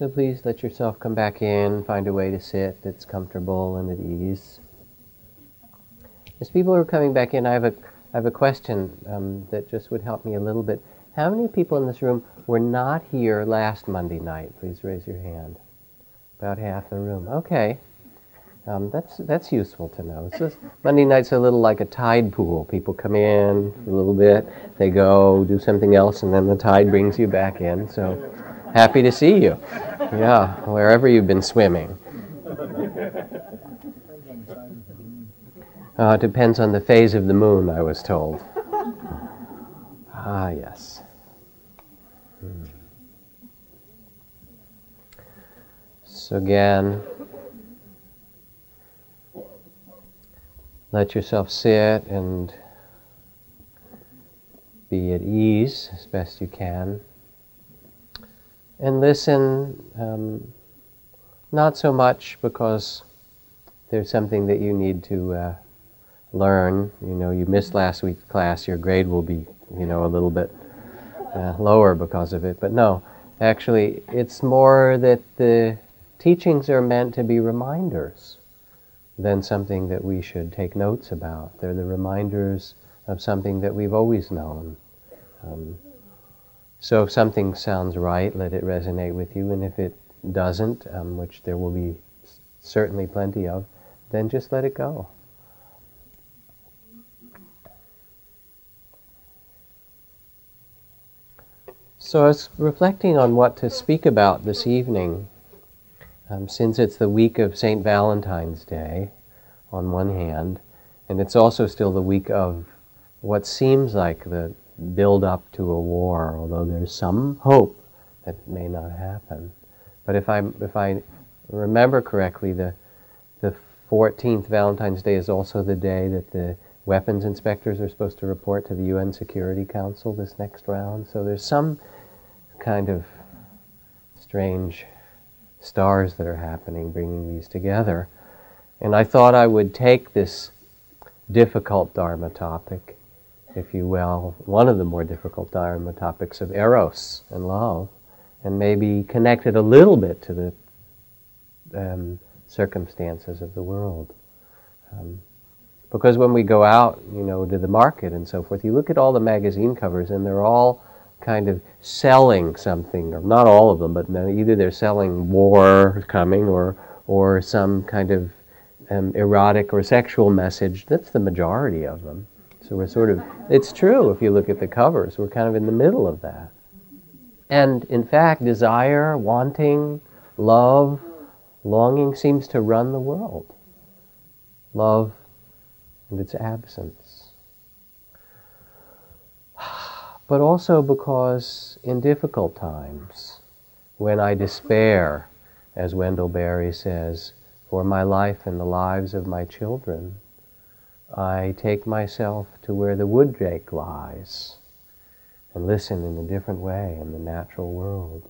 So please let yourself come back in, find a way to sit that's comfortable and at ease. As people are coming back in, I have a, I have a question um, that just would help me a little bit. How many people in this room were not here last Monday night? Please raise your hand. About half the room. Okay. Um, that's that's useful to know. Monday night's a little like a tide pool. People come in a little bit, they go do something else, and then the tide brings you back in. So happy to see you. Yeah, wherever you've been swimming. Uh, depends on the phase of the moon, I was told. Ah, yes. Hmm. So again, let yourself sit and be at ease as best you can. And listen, um, not so much because there's something that you need to uh, learn. You know, you missed last week's class, your grade will be, you know, a little bit uh, lower because of it. But no, actually, it's more that the teachings are meant to be reminders than something that we should take notes about. They're the reminders of something that we've always known. Um, so if something sounds right, let it resonate with you, and if it doesn't, um, which there will be certainly plenty of, then just let it go. So I was reflecting on what to speak about this evening. Um, since it's the week of St. Valentine's Day, on one hand, and it's also still the week of what seems like the build up to a war, although there's some hope that it may not happen. But if I if I remember correctly, the the 14th Valentine's Day is also the day that the weapons inspectors are supposed to report to the UN Security Council this next round. So there's some kind of strange stars that are happening, bringing these together. And I thought I would take this difficult Dharma topic, if you will, one of the more difficult Dharma topics of Eros and love, and maybe connect it a little bit to the um, circumstances of the world. Um, because when we go out, you know, to the market and so forth, you look at all the magazine covers and they're all kind of selling something, or not all of them, but either they're selling war coming or, or some kind of um, erotic or sexual message. That's the majority of them. So we're sort of, it's true if you look at the covers, we're kind of in the middle of that. And in fact, desire, wanting, love, longing seems to run the world. Love and its absence. but also because in difficult times, when I despair, as Wendell Berry says, for my life and the lives of my children, I take myself to where the wood drake lies and listen in a different way in the natural world.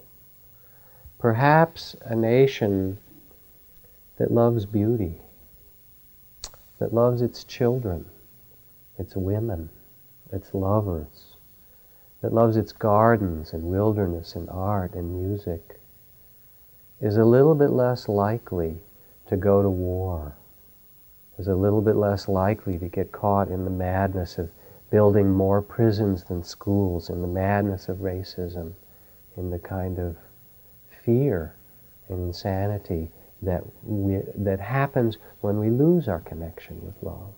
Perhaps a nation that loves beauty, that loves its children, its women, its lovers, that loves its gardens and wilderness and art and music is a little bit less likely to go to war, is a little bit less likely to get caught in the madness of building more prisons than schools, in the madness of racism, in the kind of fear and insanity that, we, that happens when we lose our connection with love.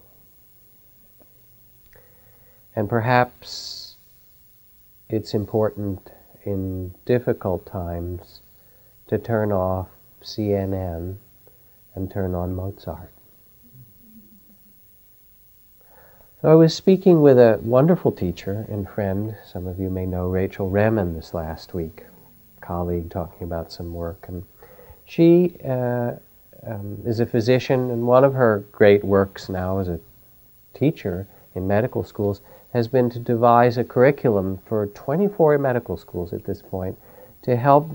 And perhaps it's important in difficult times to turn off CNN and turn on Mozart. So I was speaking with a wonderful teacher and friend, some of you may know Rachel Remen this last week, colleague talking about some work. And she uh, um, is a physician, and one of her great works now as a teacher in medical schools has been to devise a curriculum for 24 medical schools at this point to help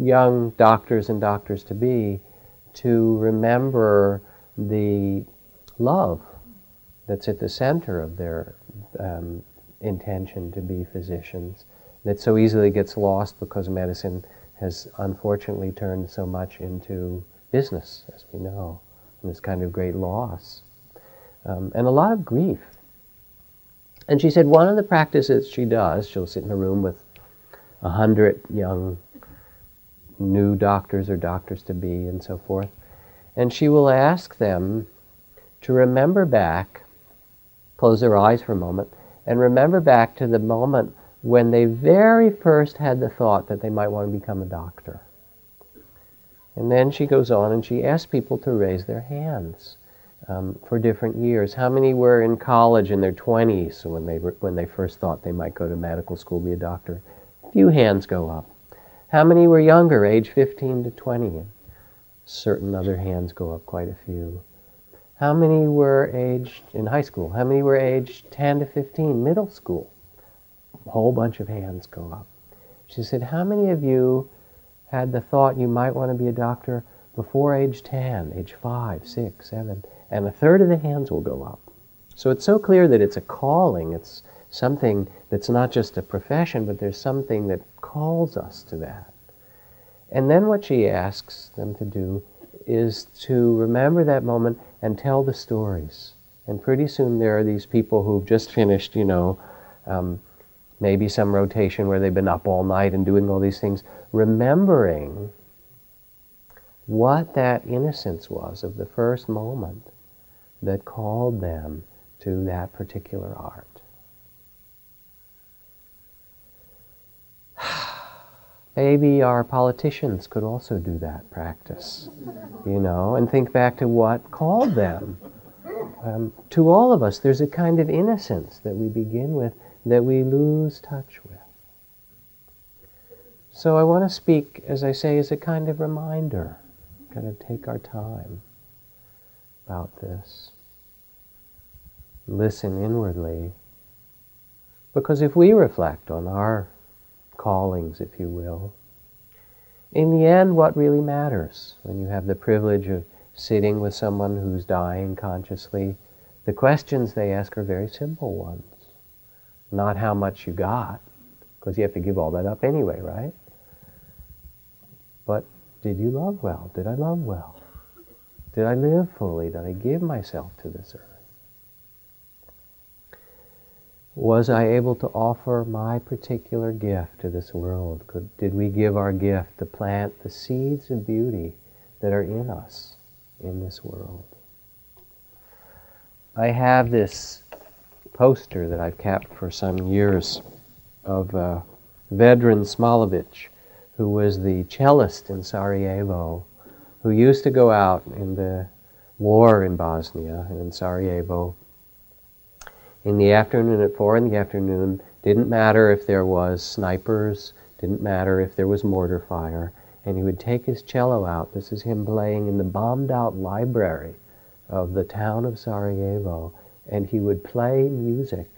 young doctors and doctors to be to remember the love that's at the center of their um, intention to be physicians that so easily gets lost because medicine has unfortunately turned so much into business, as we know, and this kind of great loss. Um, and a lot of grief. And she said one of the practices she does, she'll sit in a room with a hundred young new doctors or doctors to be and so forth, and she will ask them to remember back, close their eyes for a moment, and remember back to the moment when they very first had the thought that they might want to become a doctor. And then she goes on and she asks people to raise their hands um, for different years. How many were in college in their 20s when they, when they first thought they might go to medical school, be a doctor? A few hands go up. How many were younger, age 15 to 20? Certain other hands go up quite a few. How many were aged in high school? How many were aged 10 to 15, middle school? A whole bunch of hands go up. She said, How many of you had the thought you might want to be a doctor before age 10, age 5, 6, 7? And a third of the hands will go up. So it's so clear that it's a calling. It's something that's not just a profession, but there's something that calls us to that. And then what she asks them to do is to remember that moment and tell the stories. And pretty soon there are these people who've just finished, you know, um, maybe some rotation where they've been up all night and doing all these things, remembering what that innocence was of the first moment that called them to that particular art. Maybe our politicians could also do that practice, you know, and think back to what called them. Um, to all of us, there's a kind of innocence that we begin with that we lose touch with. So I want to speak, as I say, as a kind of reminder, kind of take our time about this. Listen inwardly. Because if we reflect on our callings, if you will. In the end, what really matters when you have the privilege of sitting with someone who's dying consciously, the questions they ask are very simple ones. Not how much you got, because you have to give all that up anyway, right? But did you love well? Did I love well? Did I live fully? Did I give myself to this earth? Was I able to offer my particular gift to this world? Could, did we give our gift to plant the seeds of beauty that are in us in this world? I have this poster that I've kept for some years of uh, Vedran Smailovic, who was the cellist in Sarajevo, who used to go out in the war in Bosnia and in Sarajevo in the afternoon at four in the afternoon. Didn't matter if there was snipers, didn't matter if there was mortar fire. And he would take his cello out. This is him playing in the bombed out library of the town of Sarajevo. And he would play music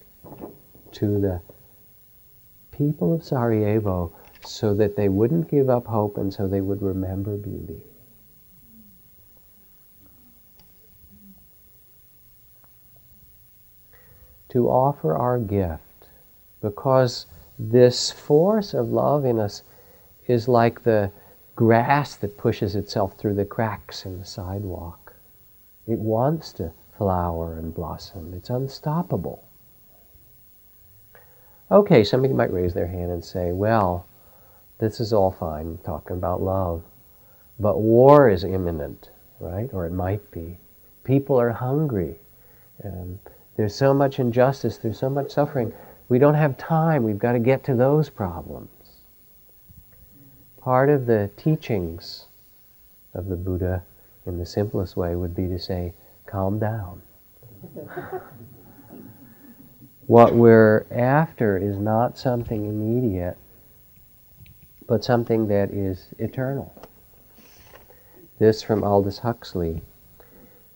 to the people of Sarajevo so that they wouldn't give up hope and so they would remember beauty. To offer our gift because this force of love in us is like the grass that pushes itself through the cracks in the sidewalk. It wants to flower and blossom. It's unstoppable. Okay, somebody might raise their hand and say, well, this is all fine, talking about love, but war is imminent, right? Or it might be. People are hungry. Um, there's so much injustice, there's so much suffering. We don't have time. We've got to get to those problems. Part of the teachings of the Buddha, in the simplest way, would be to say, calm down. what we're after is not something immediate, but something that is eternal. This from Aldous Huxley.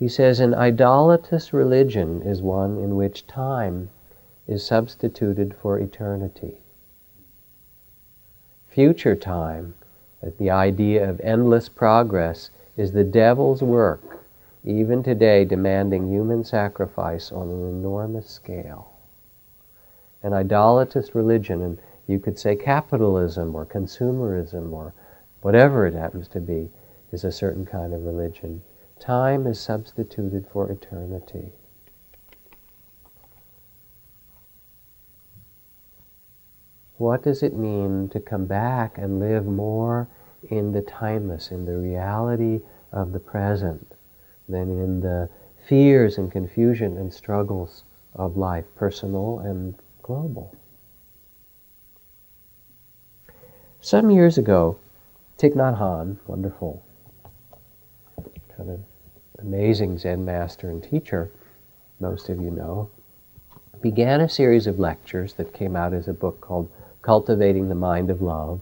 He says, An idolatrous religion is one in which time is substituted for eternity. Future time, the idea of endless progress, is the devil's work, even today demanding human sacrifice on an enormous scale. An idolatrous religion, and you could say capitalism or consumerism or whatever it happens to be, is a certain kind of religion. Time is substituted for eternity. What does it mean to come back and live more in the timeless, in the reality of the present, than in the fears and confusion and struggles of life, personal and global? Some years ago, Thich Nhat Hanh, wonderful, kind of amazing Zen master and teacher, most of you know, began a series of lectures that came out as a book called Cultivating the Mind of Love.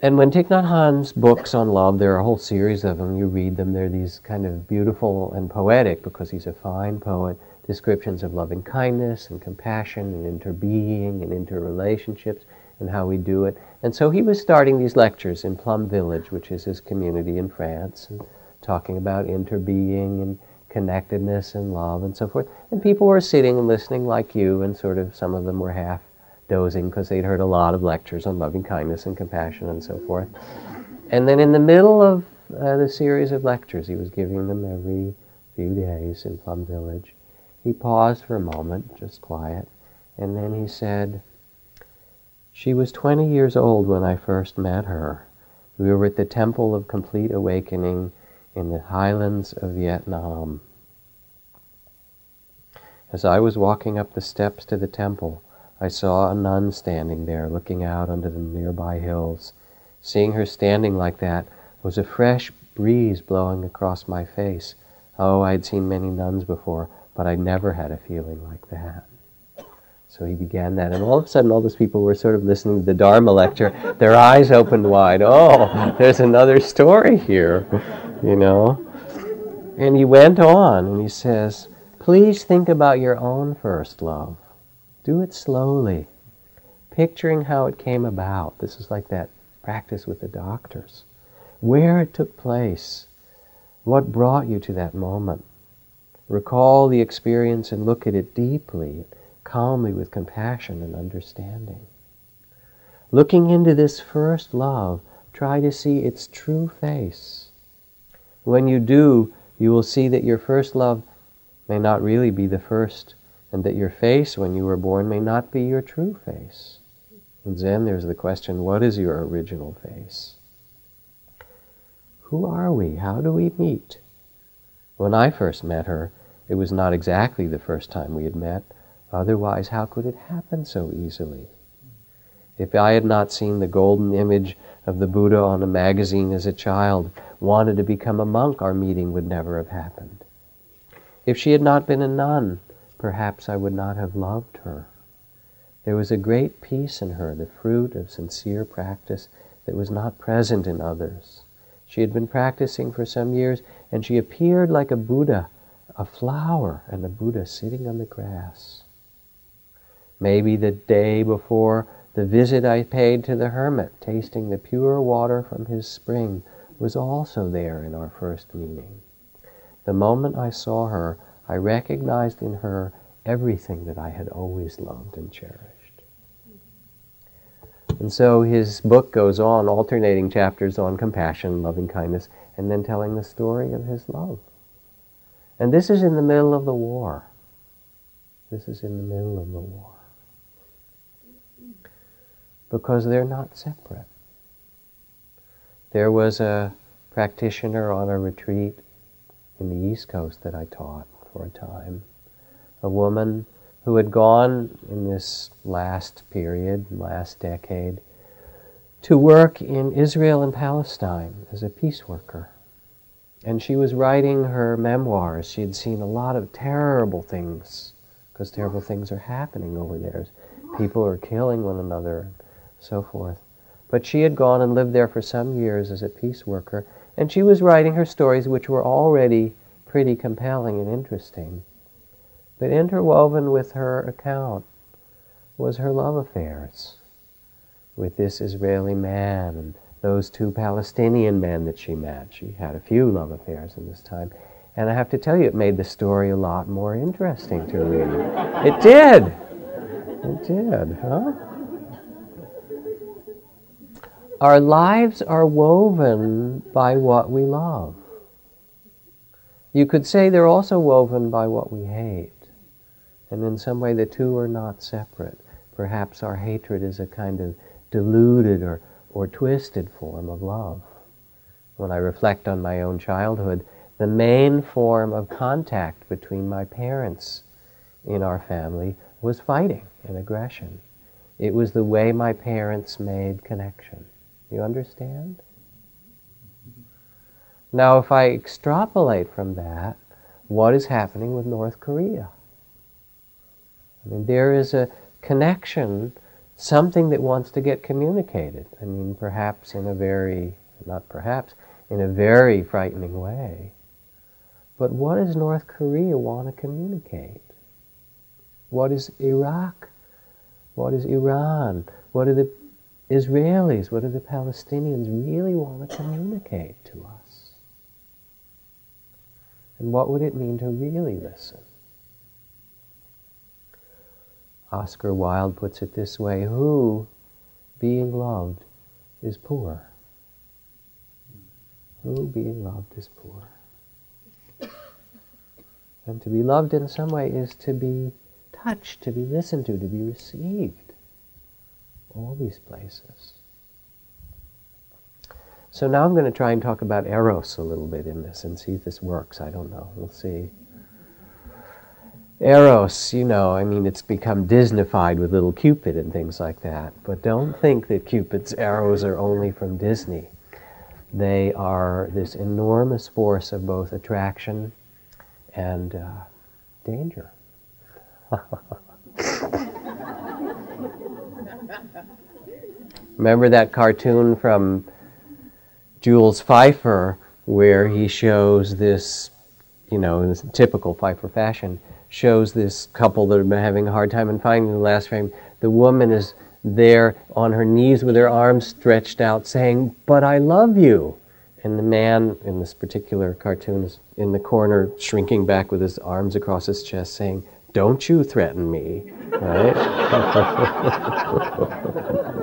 And when Thich Nhat Hanh's books on love, there are a whole series of them, you read them, they're these kind of beautiful and poetic, because he's a fine poet, descriptions of loving kindness and compassion and interbeing and interrelationships and how we do it. And so he was starting these lectures in Plum Village, which is his community in France, and talking about interbeing and connectedness and love and so forth. And people were sitting and listening like you, and sort of some of them were half dozing because they'd heard a lot of lectures on loving kindness and compassion and so forth. And then in the middle of uh, the series of lectures he was giving them every few days in Plum Village, he paused for a moment, just quiet, and then he said, She was 20 years old when I first met her. We were at the Temple of Complete Awakening in the highlands of Vietnam. As I was walking up the steps to the temple, I saw a nun standing there looking out onto the nearby hills. Seeing her standing like that was a fresh breeze blowing across my face. Oh, I had seen many nuns before, but I never had a feeling like that. So he began that, and all of a sudden, all those people were sort of listening to the Dharma lecture. Their eyes opened wide. Oh, there's another story here, you know. And he went on, and he says, Please think about your own first love. Do it slowly, picturing how it came about. This is like that practice with the doctors. Where it took place, what brought you to that moment. Recall the experience and look at it deeply, calmly, with compassion and understanding. Looking into this first love, try to see its true face. When you do, you will see that your first love may not really be the first and that your face when you were born may not be your true face. In Zen, there's the question what is your original face? Who are we? How do we meet? When I first met her, it was not exactly the first time we had met. Otherwise, how could it happen so easily? If I had not seen the golden image of the Buddha on a magazine as a child, wanted to become a monk, our meeting would never have happened. If she had not been a nun, perhaps I would not have loved her. There was a great peace in her, the fruit of sincere practice that was not present in others. She had been practicing for some years, and she appeared like a Buddha, a flower, and a Buddha sitting on the grass. Maybe the day before the visit I paid to the hermit, tasting the pure water from his spring, was also there in our first meeting. The moment I saw her, I recognized in her everything that I had always loved and cherished. And so his book goes on, alternating chapters on compassion, loving kindness, and then telling the story of his love. And this is in the middle of the war. This is in the middle of the war. Because they're not separate. There was a practitioner on a retreat in the East Coast that I taught for a time. A woman who had gone in this last period, last decade, to work in Israel and Palestine as a peace worker. And she was writing her memoirs. She had seen a lot of terrible things, because terrible things are happening over there. People are killing one another, so forth. But she had gone and lived there for some years as a peace worker, and she was writing her stories, which were already pretty compelling and interesting. But interwoven with her account was her love affairs with this Israeli man and those two Palestinian men that she met. She had a few love affairs in this time. And I have to tell you, it made the story a lot more interesting to read. It did. It did, huh? Our lives are woven by what we love. You could say they're also woven by what we hate. And in some way, the two are not separate. Perhaps our hatred is a kind of diluted or, or twisted form of love. When I reflect on my own childhood, the main form of contact between my parents in our family was fighting and aggression. It was the way my parents made connection. You understand? Now, if I extrapolate from that, what is happening with North Korea? I mean, there is a connection, something that wants to get communicated. I mean, perhaps in a very, not perhaps, in a very frightening way. But what does North Korea want to communicate? What is Iraq? What is Iran? What are the Israelis, what do the Palestinians really want to communicate to us? And what would it mean to really listen? Oscar Wilde puts it this way Who, being loved, is poor? Who, being loved, is poor? And to be loved in some way is to be touched, to be listened to, to be received. All these places. So now I'm going to try and talk about Eros a little bit in this and see if this works. I don't know. We'll see. Eros, you know, I mean, it's become Disneyfied with little Cupid and things like that. But don't think that Cupid's arrows are only from Disney. They are this enormous force of both attraction and uh, danger. Remember that cartoon from Jules Feiffer where he shows this, you know, in typical Feiffer fashion, shows this couple that have been having a hard time and finding the last frame. The woman is there on her knees with her arms stretched out saying, But I love you. And the man in this particular cartoon is in the corner, shrinking back with his arms across his chest, saying, Don't you threaten me. Right?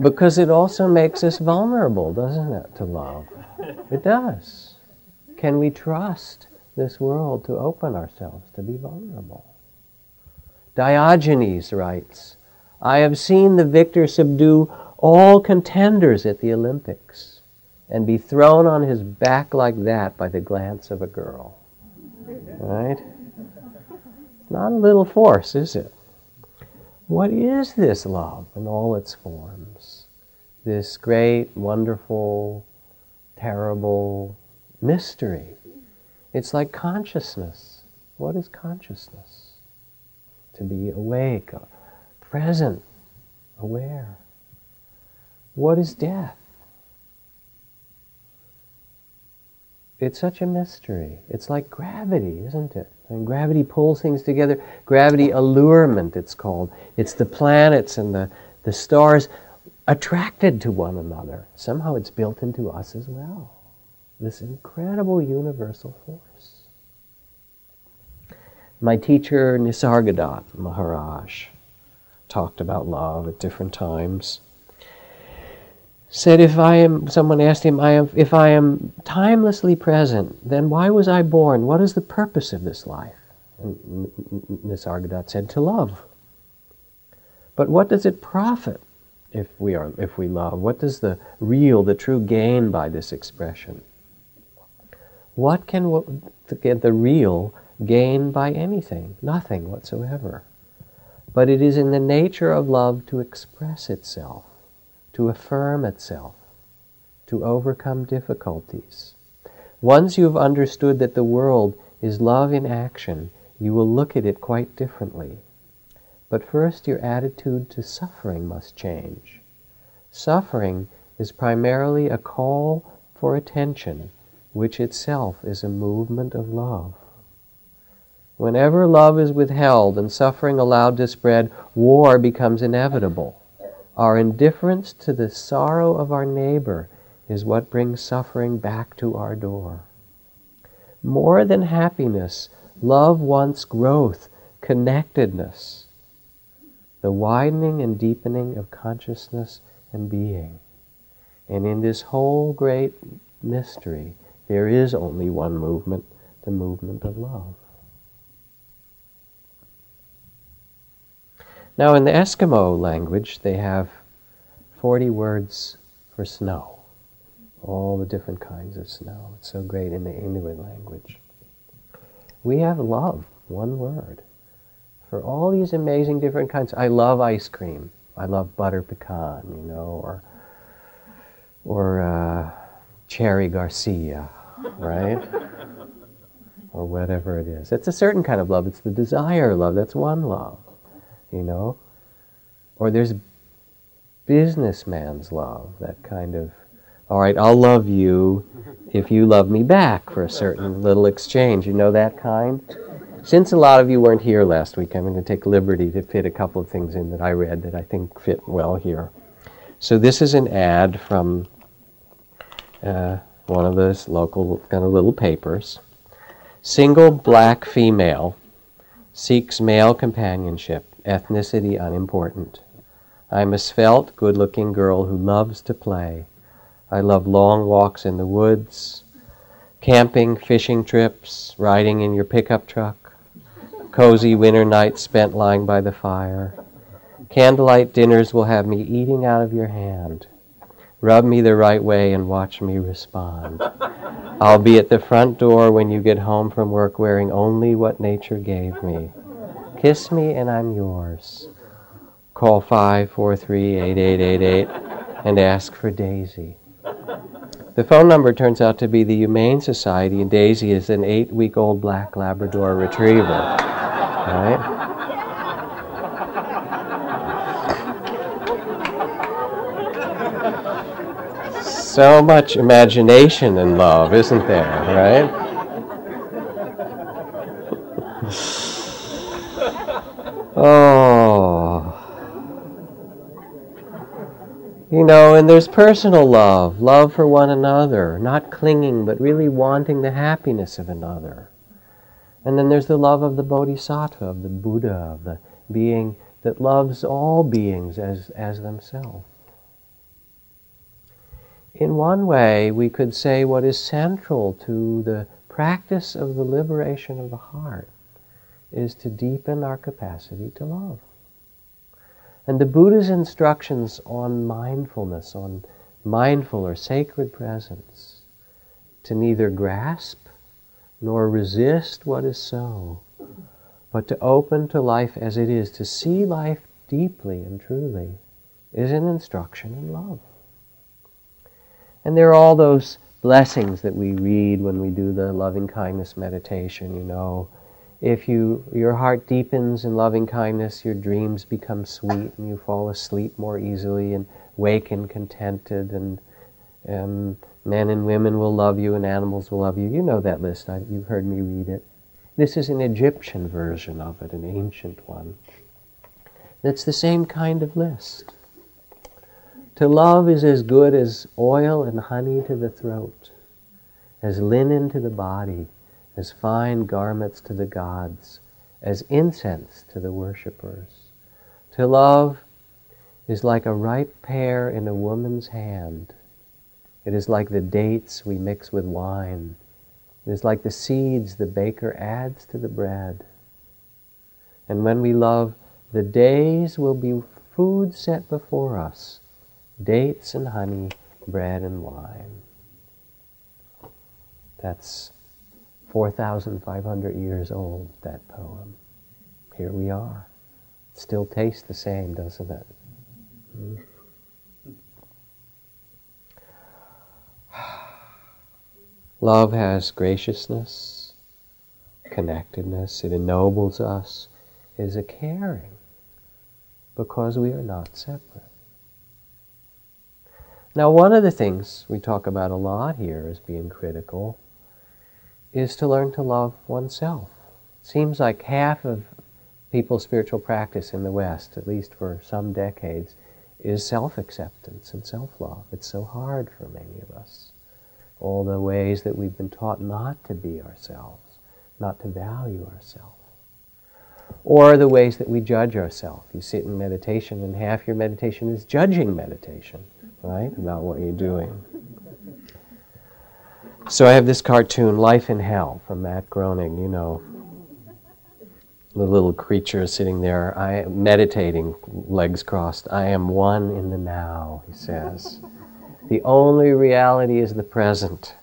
because it also makes us vulnerable, doesn't it, to love? It does. Can we trust this world to open ourselves, to be vulnerable? Diogenes writes, I have seen the victor subdue all contenders at the Olympics and be thrown on his back like that by the glance of a girl. Right? It's not a little force, is it? What is this love in all its forms? This great, wonderful, terrible mystery. It's like consciousness. What is consciousness? To be awake, uh, present, aware. What is death? It's such a mystery. It's like gravity, isn't it? And gravity pulls things together. Gravity allurement, it's called. It's the planets and the, the stars attracted to one another. Somehow it's built into us as well. This incredible universal force. My teacher, Nisargadatta Maharaj, talked about love at different times. Said if I am, someone asked him, I am, if I am timelessly present, then why was I born? What is the purpose of this life? And Nisargadatta said, to love. But what does it profit if we are, if we love? What does the real, the true gain by this expression? What can get the real gain by anything? Nothing whatsoever. But it is in the nature of love to express itself, to affirm itself, to overcome difficulties. Once you have understood that the world is love in action, you will look at it quite differently. But first, your attitude to suffering must change. Suffering is primarily a call for attention, which itself is a movement of love. Whenever love is withheld and suffering allowed to spread, war becomes inevitable. Our indifference to the sorrow of our neighbor is what brings suffering back to our door. More than happiness, love wants growth, connectedness. The widening and deepening of consciousness and being. And in this whole great mystery, there is only one movement, the movement of love. Now, in the Eskimo language, they have 40 words for snow, all the different kinds of snow. It's so great in the Inuit language. We have love, one word, for all these amazing different kinds. I love ice cream. I love butter pecan, you know, or or uh, cherry Garcia, right? or whatever it is. It's a certain kind of love. It's the desire love. That's one love, you know. Or there's businessman's love, that kind of, all right, I'll love you if you love me back for a certain little exchange. You know that kind? Since a lot of you weren't here last week, I'm going to take liberty to fit a couple of things in that I read that I think fit well here. So this is an ad from uh, one of those local kind of little papers. Single black female seeks male companionship, ethnicity unimportant. I'm a svelte, good looking girl who loves to play. I love long walks in the woods, camping, fishing trips, riding in your pickup truck cozy winter nights spent lying by the fire. Candlelight dinners will have me eating out of your hand. Rub me the right way and watch me respond. I'll be at the front door when you get home from work wearing only what nature gave me. Kiss me and I'm yours. Call 543 8888 and ask for Daisy. The phone number turns out to be the Humane Society, and Daisy is an eight week old black Labrador retriever. Right? So much imagination in love, isn't there, right? oh. You know, and there's personal love, love for one another, not clinging, but really wanting the happiness of another. And then there's the love of the Bodhisattva, of the Buddha, of the being that loves all beings as, as themselves. In one way, we could say what is central to the practice of the liberation of the heart is to deepen our capacity to love. And the Buddha's instructions on mindfulness, on mindful or sacred presence, to neither grasp nor resist what is so, but to open to life as it is, to see life deeply and truly, is an instruction in love. And there are all those blessings that we read when we do the loving kindness meditation, you know. If you your heart deepens in loving kindness, your dreams become sweet and you fall asleep more easily and waken contented and um, Men and women will love you and animals will love you. You know that list. I, you've heard me read it. This is an Egyptian version of it, an ancient one. It's the same kind of list. To love is as good as oil and honey to the throat, as linen to the body, as fine garments to the gods, as incense to the worshippers. To love is like a ripe pear in a woman's hand it is like the dates we mix with wine. It is like the seeds the baker adds to the bread. And when we love, the days will be food set before us dates and honey, bread and wine. That's 4,500 years old, that poem. Here we are. It still tastes the same, doesn't it? Mm-hmm. Love has graciousness, connectedness, it ennobles us, it is a caring because we are not separate. Now, one of the things we talk about a lot here as being critical is to learn to love oneself. It seems like half of people's spiritual practice in the West, at least for some decades, is self acceptance and self love. It's so hard for many of us all the ways that we've been taught not to be ourselves, not to value ourselves. or the ways that we judge ourselves. You sit in meditation, and half your meditation is judging meditation, right? About what you're doing. So I have this cartoon, Life in Hell, from Matt Groening, you know. The little creature sitting there, I meditating, legs crossed. I am one in the now, he says. The only reality is the present.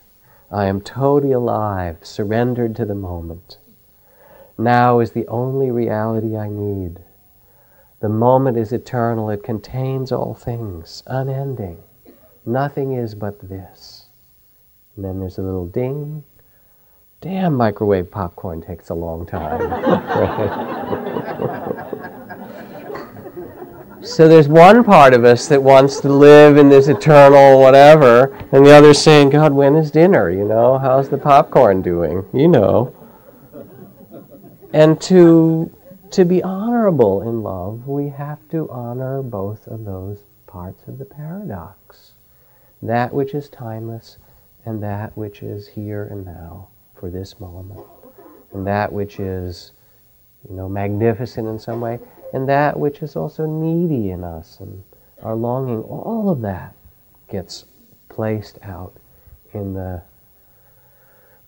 I am totally alive, surrendered to the moment. Now is the only reality I need. The moment is eternal, it contains all things, unending. Nothing is but this. And then there's a little ding. Damn, microwave popcorn takes a long time. so there's one part of us that wants to live in this eternal whatever, and the other's saying, God, when is dinner? You know, how's the popcorn doing? You know. And to, to be honorable in love, we have to honor both of those parts of the paradox that which is timeless and that which is here and now for this moment, and that which is, you know, magnificent in some way, and that which is also needy in us and our longing. All of that gets placed out in the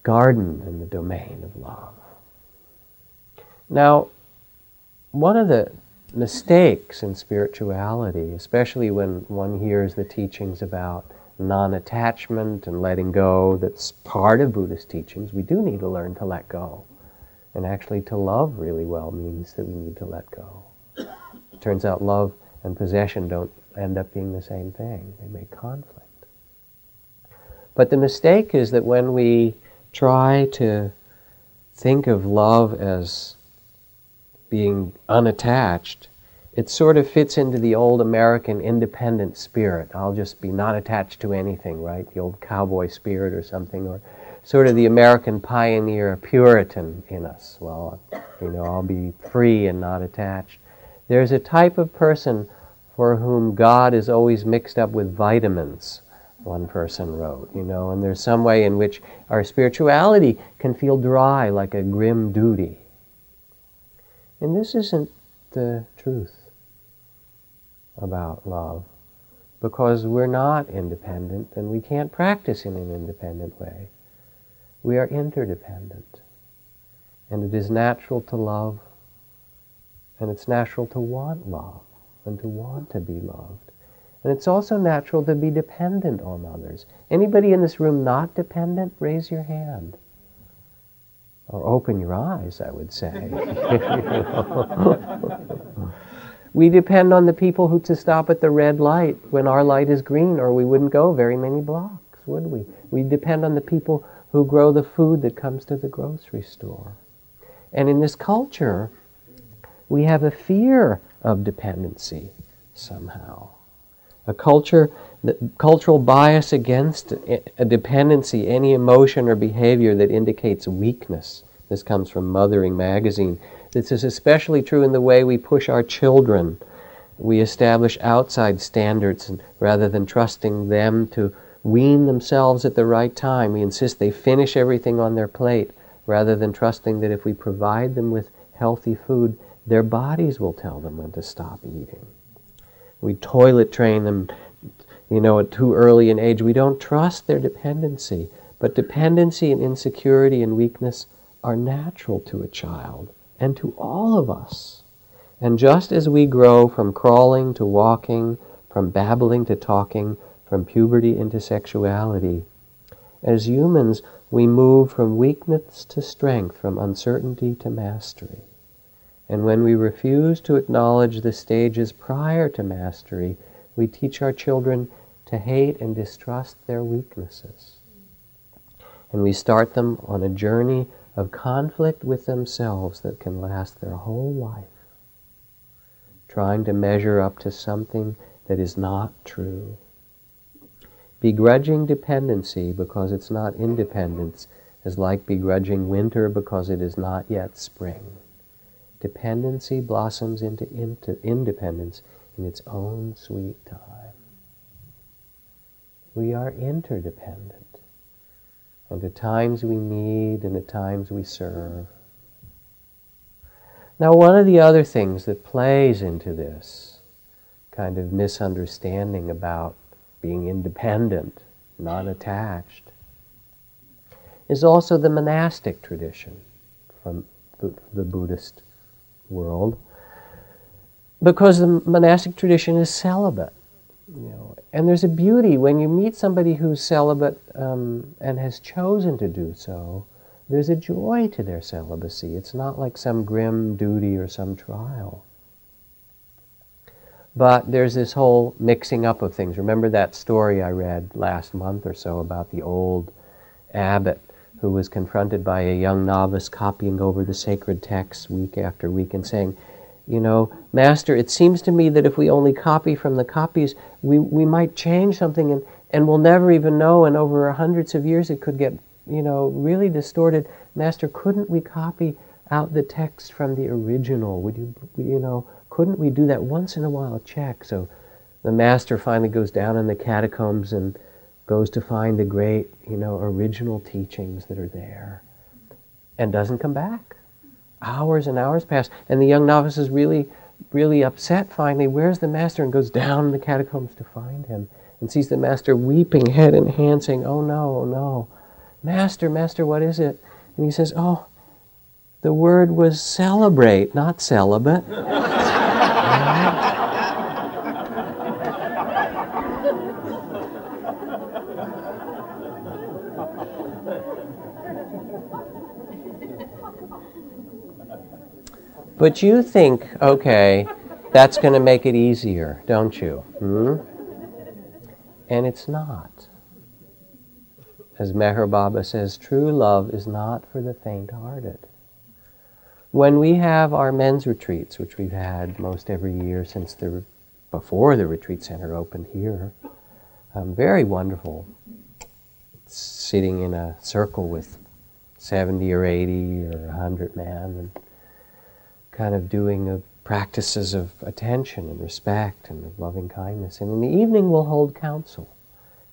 garden in the domain of love. Now, one of the mistakes in spirituality, especially when one hears the teachings about non attachment and letting go, that's part of Buddhist teachings, we do need to learn to let go. And actually, to love really well means that we need to let go. Turns out love and possession don't end up being the same thing, they make conflict. But the mistake is that when we try to think of love as being unattached, it sort of fits into the old American independent spirit. I'll just be not attached to anything, right? The old cowboy spirit or something, or sort of the American pioneer Puritan in us. Well, you know, I'll be free and not attached. There's a type of person for whom God is always mixed up with vitamins, one person wrote, you know, and there's some way in which our spirituality can feel dry like a grim duty. And this isn't the truth about love because we're not independent and we can't practice in an independent way. We are interdependent. And it is natural to love, and it's natural to want love and to want to be loved. And it's also natural to be dependent on others. Anybody in this room not dependent, raise your hand or open your eyes, I would say. we depend on the people who to stop at the red light when our light is green, or we wouldn't go very many blocks, would we? We depend on the people who grow the food that comes to the grocery store. And in this culture, we have a fear of dependency somehow. A culture, the cultural bias against a dependency, any emotion or behavior that indicates weakness. This comes from Mothering Magazine. This is especially true in the way we push our children. We establish outside standards and rather than trusting them to wean themselves at the right time. We insist they finish everything on their plate rather than trusting that if we provide them with healthy food, their bodies will tell them when to stop eating. We toilet train them, you know, at too early an age. We don't trust their dependency. But dependency and insecurity and weakness are natural to a child and to all of us. And just as we grow from crawling to walking, from babbling to talking, from puberty into sexuality, as humans, we move from weakness to strength, from uncertainty to mastery. And when we refuse to acknowledge the stages prior to mastery, we teach our children to hate and distrust their weaknesses. And we start them on a journey of conflict with themselves that can last their whole life, trying to measure up to something that is not true. Begrudging dependency because it's not independence is like begrudging winter because it is not yet spring. Dependency blossoms into, into independence in its own sweet time. We are interdependent. And at times we need and at times we serve. Now, one of the other things that plays into this kind of misunderstanding about being independent, non attached, is also the monastic tradition from the Buddhist world. Because the monastic tradition is celibate. You know, and there's a beauty when you meet somebody who's celibate um, and has chosen to do so. There's a joy to their celibacy. It's not like some grim duty or some trial. But there's this whole mixing up of things. Remember that story I read last month or so about the old abbot who was confronted by a young novice copying over the sacred texts week after week and saying, you know, Master, it seems to me that if we only copy from the copies, we, we might change something and, and we'll never even know, and over hundreds of years it could get, you know, really distorted. Master, couldn't we copy out the text from the original? Would you, you know, couldn't we do that once in a while? Check. So the master finally goes down in the catacombs and goes to find the great, you know, original teachings that are there and doesn't come back hours and hours pass, and the young novice is really, really upset finally. Where's the master? And goes down the catacombs to find him and sees the master weeping head and hand, saying, Oh no, oh no. Master, master, what is it? And he says, Oh, the word was celebrate, not celibate. But you think, okay, that's going to make it easier, don't you? Hmm? And it's not. As Meher Baba says, true love is not for the faint hearted. When we have our men's retreats, which we've had most every year since the before the retreat center opened here, um, very wonderful. Sitting in a circle with 70 or 80 or 100 men and kind of doing the practices of attention and respect and of loving kindness. And in the evening, we'll hold council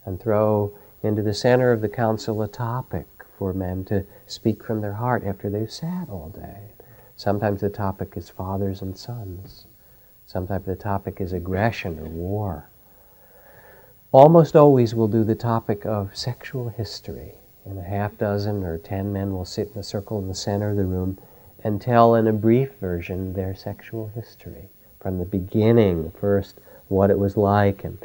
and throw into the center of the council a topic for men to speak from their heart after they've sat all day. Sometimes the topic is fathers and sons. Sometimes the topic is aggression or war. Almost always we'll do the topic of sexual history. And a half dozen or ten men will sit in a circle in the center of the room and tell in a brief version their sexual history from the beginning, first what it was like and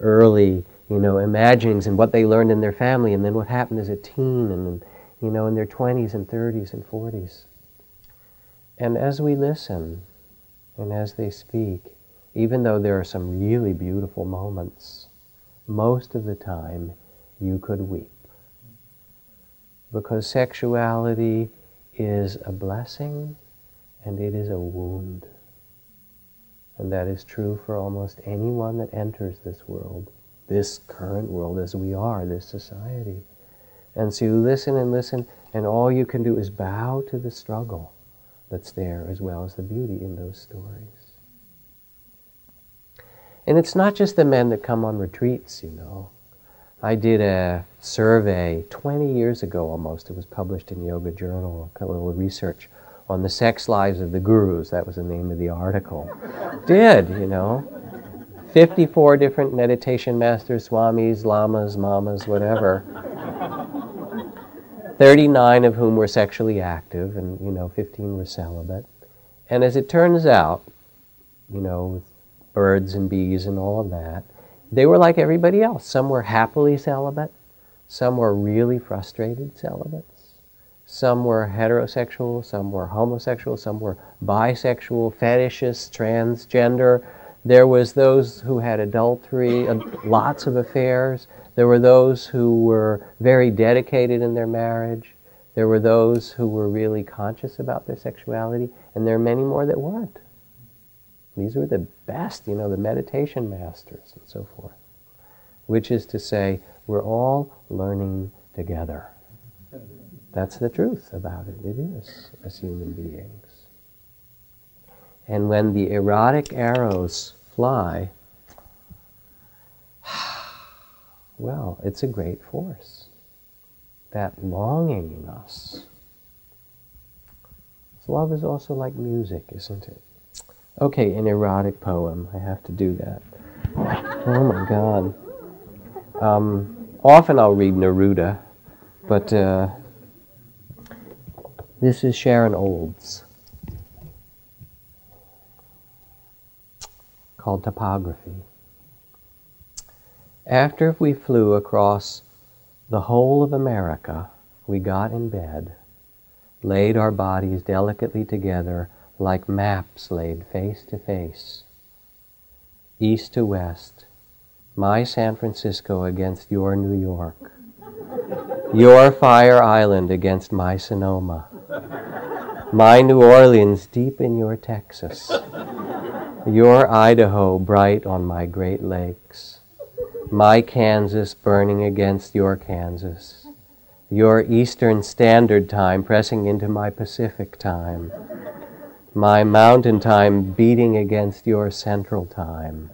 early, you know, imaginings and what they learned in their family and then what happened as a teen and, you know, in their 20s and 30s and 40s. And as we listen and as they speak, even though there are some really beautiful moments, most of the time you could weep. Because sexuality is a blessing and it is a wound. And that is true for almost anyone that enters this world, this current world as we are, this society. And so you listen and listen, and all you can do is bow to the struggle that's there as well as the beauty in those stories. And it's not just the men that come on retreats, you know. I did a survey 20 years ago almost. It was published in Yoga Journal, a little research on the sex lives of the gurus. That was the name of the article. did, you know. 54 different meditation masters, swamis, lamas, mamas, whatever. 39 of whom were sexually active, and, you know, 15 were celibate. And as it turns out, you know, birds and bees and all of that, they were like everybody else. Some were happily celibate, some were really frustrated celibates, some were heterosexual, some were homosexual, some were bisexual, fetishists, transgender. There was those who had adultery, uh, lots of affairs. There were those who were very dedicated in their marriage. There were those who were really conscious about their sexuality, and there are many more that weren't. These were the best, you know, the meditation masters and so forth. Which is to say, we're all learning together. That's the truth about it. It is, as human beings. And when the erotic arrows fly, well, it's a great force. That longing in us love is also like music, isn't it? Okay, an erotic poem. I have to do that. Oh my God. Um, often I'll read Neruda, but uh, this is Sharon Olds called Topography. After we flew across the whole of America, we got in bed, laid our bodies delicately together like maps laid face to face, east to west, my San Francisco against your New York, your Fire Island against my Sonoma, my New Orleans deep in your Texas, your Idaho bright on my Great Lakes, my Kansas burning against your Kansas, your Eastern Standard Time pressing into my Pacific Time, my Mountain Time beating against your Central Time,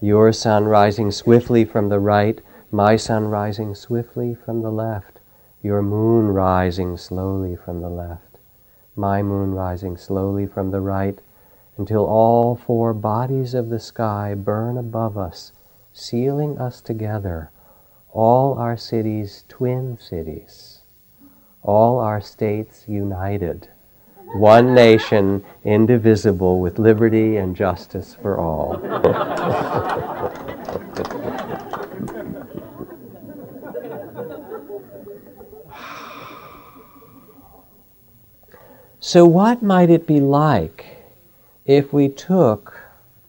your sun rising swiftly from the right, my sun rising swiftly from the left, your moon rising slowly from the left, my moon rising slowly from the right, until all four bodies of the sky burn above us, sealing us together, all our cities twin cities, all our states united, one nation indivisible with liberty and justice for all. so, what might it be like if we took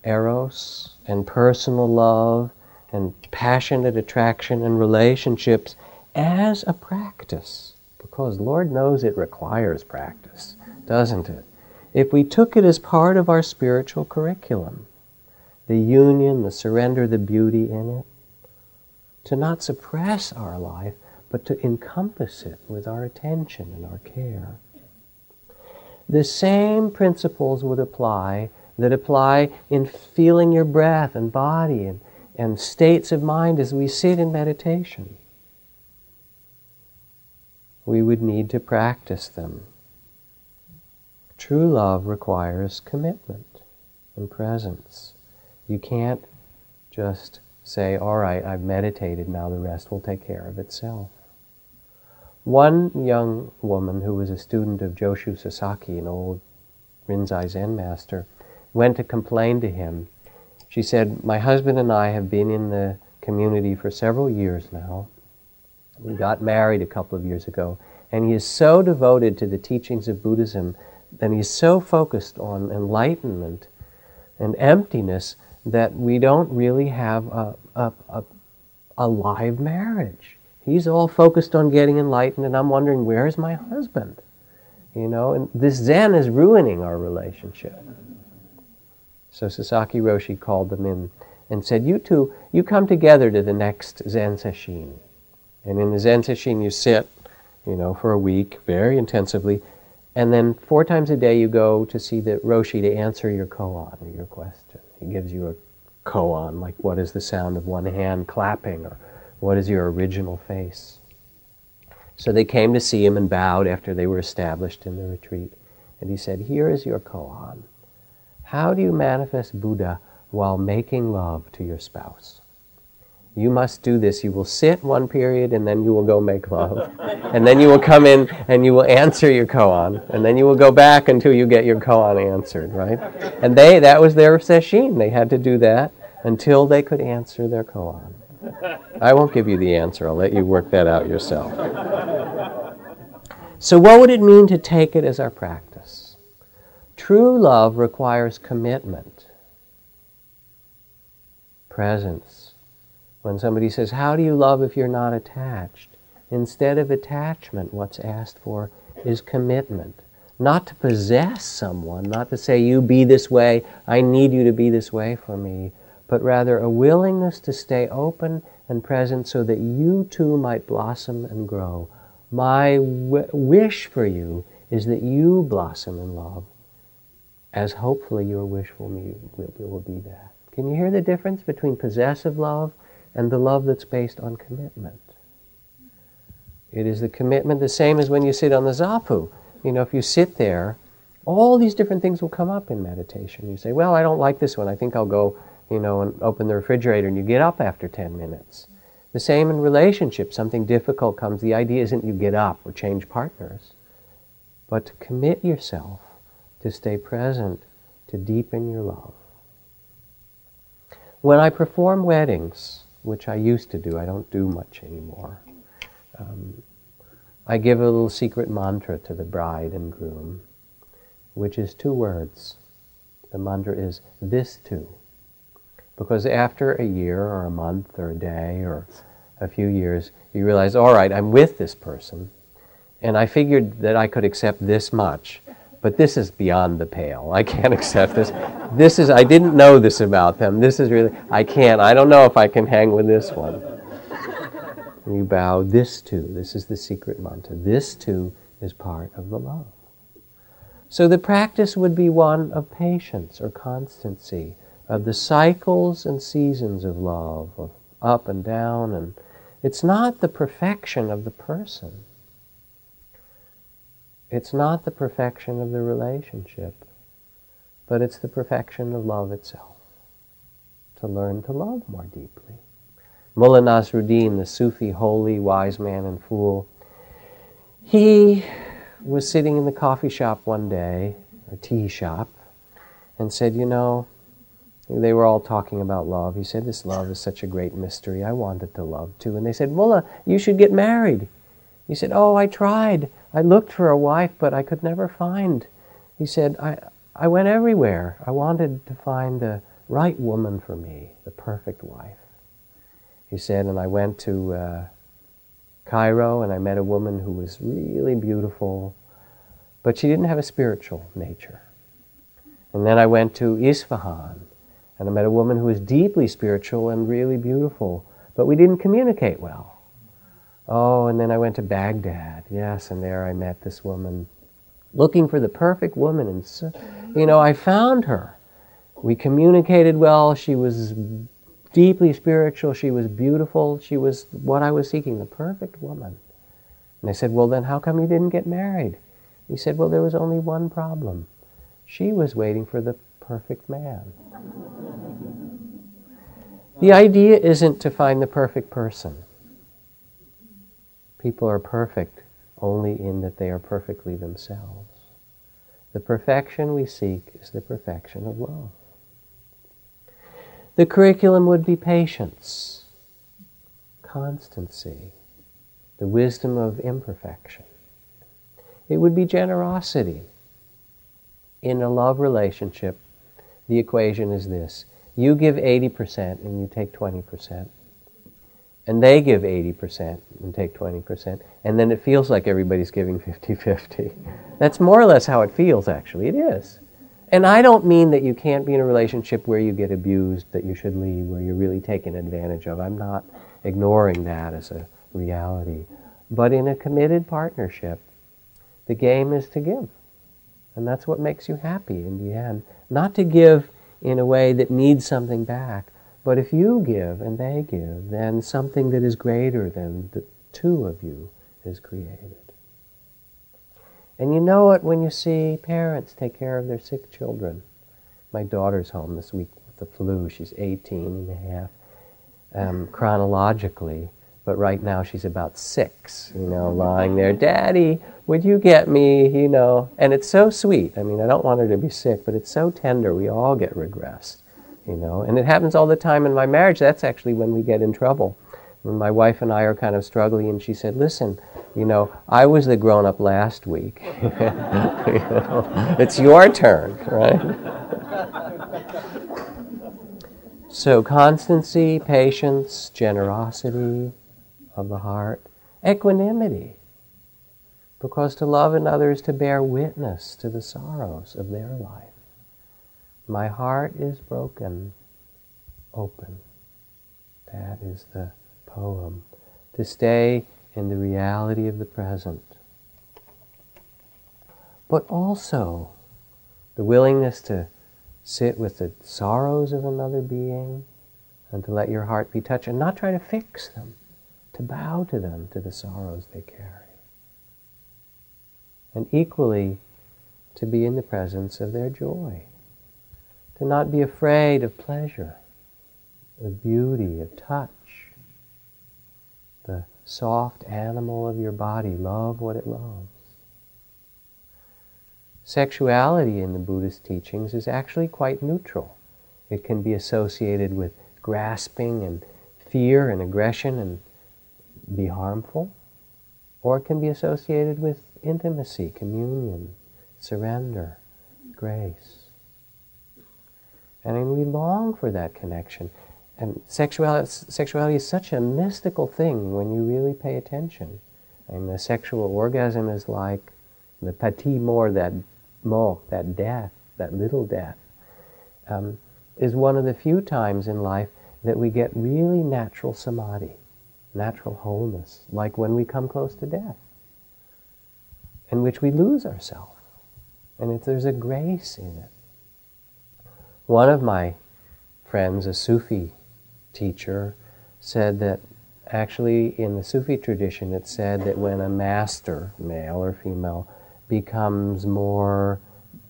eros and personal love and passionate attraction and relationships as a practice? Because Lord knows it requires practice, doesn't it? If we took it as part of our spiritual curriculum, the union, the surrender, the beauty in it, to not suppress our life, but to encompass it with our attention and our care the same principles would apply that apply in feeling your breath and body and, and states of mind as we sit in meditation. We would need to practice them. True love requires commitment and presence. You can't just say, All right, I've meditated, now the rest will take care of itself. One young woman who was a student of Joshu Sasaki, an old Rinzai Zen master, went to complain to him. She said, My husband and I have been in the community for several years now. We got married a couple of years ago, and he is so devoted to the teachings of Buddhism and he's so focused on enlightenment and emptiness that we don't really have a, a, a, a live marriage. He's all focused on getting enlightened, and I'm wondering, where is my husband? You know, and this Zen is ruining our relationship. So Sasaki Roshi called them in and said, You two, you come together to the next Zen session. And in the Zen session, you sit, you know, for a week, very intensively, and then four times a day you go to see the Roshi to answer your koan or your question. He gives you a koan, like what is the sound of one hand clapping or what is your original face? So they came to see him and bowed after they were established in the retreat. And he said, Here is your koan. How do you manifest Buddha while making love to your spouse? You must do this. You will sit one period and then you will go make love. and then you will come in and you will answer your koan. And then you will go back until you get your koan answered, right? And they that was their sesshin. They had to do that until they could answer their koan. I won't give you the answer. I'll let you work that out yourself. So, what would it mean to take it as our practice? True love requires commitment, presence. When somebody says, How do you love if you're not attached? Instead of attachment, what's asked for is commitment. Not to possess someone, not to say, You be this way, I need you to be this way for me, but rather a willingness to stay open and present so that you too might blossom and grow. My w- wish for you is that you blossom in love, as hopefully your wish will, be, will, will be that. Can you hear the difference between possessive love and the love that's based on commitment? It is the commitment the same as when you sit on the zafu. You know, if you sit there all these different things will come up in meditation. You say, Well, I don't like this one. I think I'll go, you know, and open the refrigerator, and you get up after 10 minutes. The same in relationships. Something difficult comes. The idea isn't you get up or change partners, but to commit yourself to stay present, to deepen your love. When I perform weddings, which I used to do, I don't do much anymore. Um, I give a little secret mantra to the bride and groom, which is two words. The mantra is this too. Because after a year or a month or a day or a few years, you realize, all right, I'm with this person, and I figured that I could accept this much, but this is beyond the pale. I can't accept this. This is, I didn't know this about them. This is really, I can't, I don't know if I can hang with this one. you bow, this too, this is the secret mantra. This too is part of the love. So the practice would be one of patience or constancy, of the cycles and seasons of love, of up and down, and it's not the perfection of the person. It's not the perfection of the relationship, but it's the perfection of love itself. To learn to love more deeply. Mullah Nasruddin, the Sufi holy wise man and fool, he was sitting in the coffee shop one day, or tea shop, and said, You know, they were all talking about love. He said, This love is such a great mystery. I wanted to love too. And they said, Mullah, you should get married. He said, Oh, I tried. I looked for a wife, but I could never find. He said, I, I went everywhere. I wanted to find the right woman for me, the perfect wife. He said, and I went to uh, Cairo and I met a woman who was really beautiful, but she didn't have a spiritual nature. And then I went to Isfahan and I met a woman who was deeply spiritual and really beautiful, but we didn't communicate well. Oh, and then I went to Baghdad, yes, and there I met this woman looking for the perfect woman. And, so, you know, I found her. We communicated well. She was deeply spiritual. She was beautiful. She was what I was seeking, the perfect woman. And I said, Well, then how come you didn't get married? He said, Well, there was only one problem. She was waiting for the perfect man. The idea isn't to find the perfect person. People are perfect only in that they are perfectly themselves. The perfection we seek is the perfection of love. The curriculum would be patience, constancy, the wisdom of imperfection. It would be generosity. In a love relationship, the equation is this you give 80% and you take 20%. And they give 80% and take 20%. And then it feels like everybody's giving 50 50. That's more or less how it feels, actually. It is. And I don't mean that you can't be in a relationship where you get abused, that you should leave, where you're really taken advantage of. I'm not ignoring that as a reality. But in a committed partnership, the game is to give. And that's what makes you happy in the end. Not to give in a way that needs something back. But if you give and they give, then something that is greater than the two of you is created. And you know it when you see parents take care of their sick children. My daughter's home this week with the flu. She's 18 and a half um, chronologically, but right now she's about six, you know, lying there. Daddy, would you get me, you know? And it's so sweet. I mean, I don't want her to be sick, but it's so tender. We all get regressed, you know? And it happens all the time in my marriage. That's actually when we get in trouble. When my wife and I are kind of struggling, and she said, Listen, you know, I was the grown up last week. you know, it's your turn, right? so, constancy, patience, generosity of the heart, equanimity because to love another is to bear witness to the sorrows of their life. My heart is broken, open. That is the poem. To stay in the reality of the present. But also the willingness to sit with the sorrows of another being and to let your heart be touched and not try to fix them, to bow to them, to the sorrows they carry. And equally, to be in the presence of their joy, to not be afraid of pleasure, of beauty, of touch. The soft animal of your body, love what it loves. Sexuality in the Buddhist teachings is actually quite neutral. It can be associated with grasping and fear and aggression and be harmful, or it can be associated with intimacy, communion, surrender, grace. And we long for that connection. And sexuality, sexuality is such a mystical thing when you really pay attention. And the sexual orgasm is like the petit mort, that mort, that death, that little death, um, is one of the few times in life that we get really natural samadhi, natural wholeness, like when we come close to death, in which we lose ourselves. And if there's a grace in it. One of my friends, a Sufi teacher, said that actually in the Sufi tradition it's said that when a master, male or female, becomes more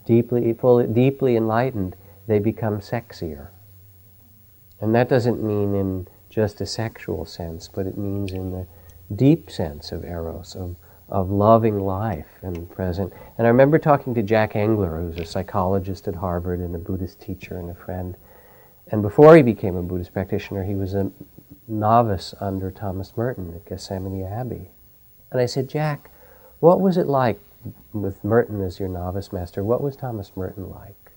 deeply, fully, deeply enlightened, they become sexier. And that doesn't mean in just a sexual sense, but it means in the deep sense of eros, of, of loving life and present. And I remember talking to Jack Engler, who's a psychologist at Harvard and a Buddhist teacher and a friend. And before he became a Buddhist practitioner, he was a novice under Thomas Merton at Gethsemani Abbey. And I said, Jack, what was it like with Merton as your novice master? What was Thomas Merton like?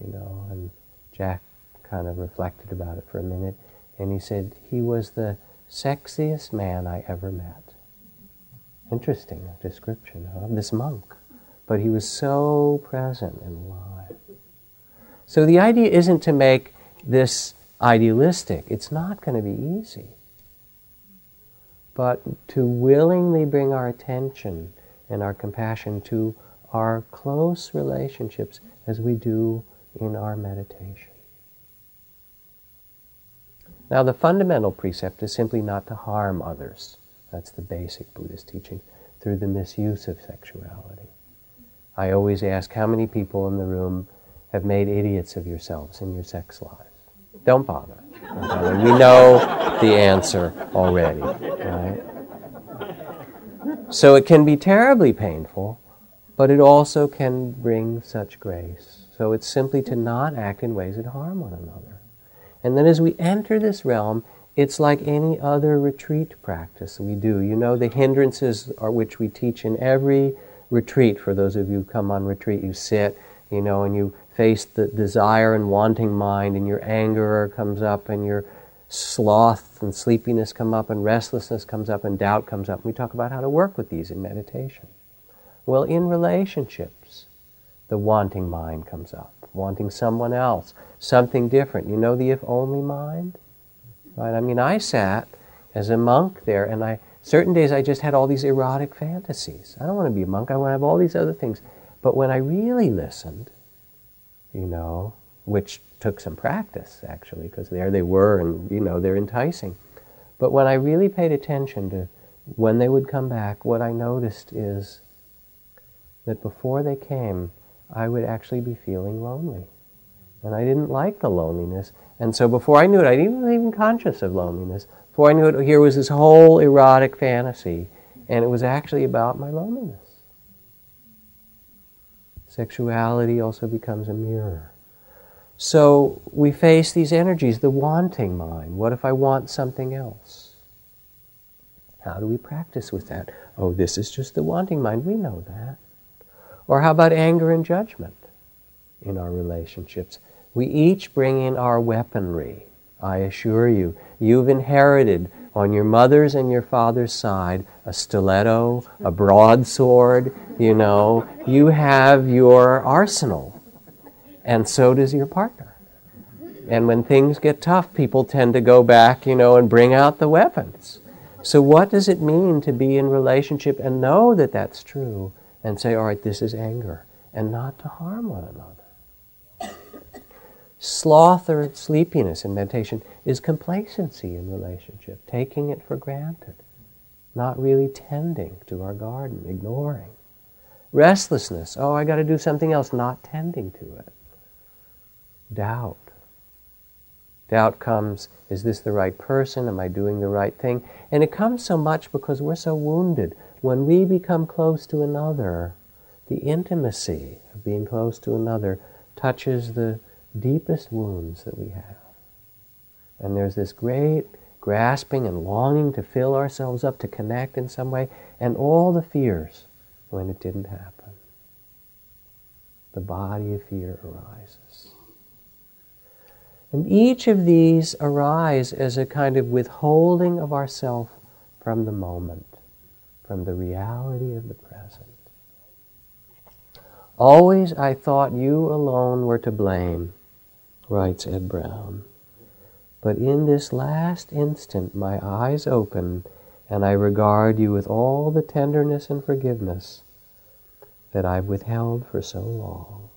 You know, and Jack kind of reflected about it for a minute, and he said, He was the sexiest man I ever met. Interesting description of this monk. But he was so present and alive. So the idea isn't to make this idealistic, it's not going to be easy. But to willingly bring our attention and our compassion to our close relationships as we do in our meditation. Now, the fundamental precept is simply not to harm others. That's the basic Buddhist teaching through the misuse of sexuality. I always ask how many people in the room have made idiots of yourselves in your sex lives. Don't bother. Don't bother. We know the answer already. Right? So it can be terribly painful, but it also can bring such grace. So it's simply to not act in ways that harm one another. And then as we enter this realm, it's like any other retreat practice we do. You know, the hindrances are which we teach in every retreat. For those of you who come on retreat, you sit, you know, and you face the desire and wanting mind, and your anger comes up, and your sloth and sleepiness come up, and restlessness comes up, and doubt comes up. We talk about how to work with these in meditation. Well, in relationships, the wanting mind comes up, wanting someone else, something different. You know the if only mind? Right? I mean, I sat as a monk there, and I certain days I just had all these erotic fantasies. I don't want to be a monk. I want to have all these other things. But when I really listened, you know, which took some practice actually, because there they were, and you know, they're enticing. But when I really paid attention to when they would come back, what I noticed is that before they came, I would actually be feeling lonely. And I didn't like the loneliness. And so before I knew it, I wasn't even conscious of loneliness. Before I knew it, here was this whole erotic fantasy. And it was actually about my loneliness. Sexuality also becomes a mirror. So we face these energies, the wanting mind. What if I want something else? How do we practice with that? Oh, this is just the wanting mind. We know that. Or how about anger and judgment in our relationships? We each bring in our weaponry. I assure you, you've inherited on your mother's and your father's side a stiletto, a broadsword, you know, you have your arsenal. And so does your partner. And when things get tough, people tend to go back, you know, and bring out the weapons. So, what does it mean to be in relationship and know that that's true and say, all right, this is anger, and not to harm one another? Sloth or sleepiness in meditation is complacency in relationship, taking it for granted, not really tending to our garden, ignoring. Restlessness. Oh, I got to do something else, not tending to it. Doubt. Doubt comes, is this the right person? Am I doing the right thing? And it comes so much because we're so wounded. When we become close to another, the intimacy of being close to another touches the deepest wounds that we have. And there's this great grasping and longing to fill ourselves up, to connect in some way, and all the fears when it didn't happen. The body of fear arises. And each of these arise as a kind of withholding of ourself from the moment, from the reality of the present. Always I thought you alone were to blame, writes Ed Brown. But in this last instant my eyes open and I regard you with all the tenderness and forgiveness that I've withheld for so long.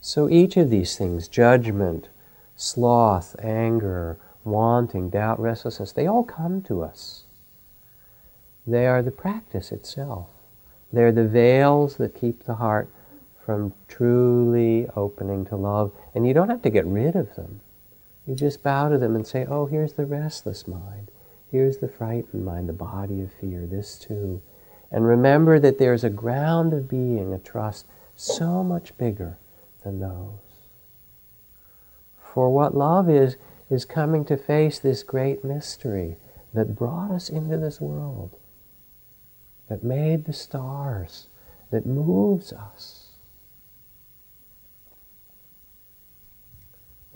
So each of these things, judgment, sloth, anger, wanting, doubt, restlessness, they all come to us. They are the practice itself. They're the veils that keep the heart from truly opening to love. And you don't have to get rid of them. You just bow to them and say, oh, here's the restless mind. Here's the frightened mind, the body of fear, this too. And remember that there's a ground of being, a trust, so much bigger than those. For what love is, is coming to face this great mystery that brought us into this world, that made the stars, that moves us.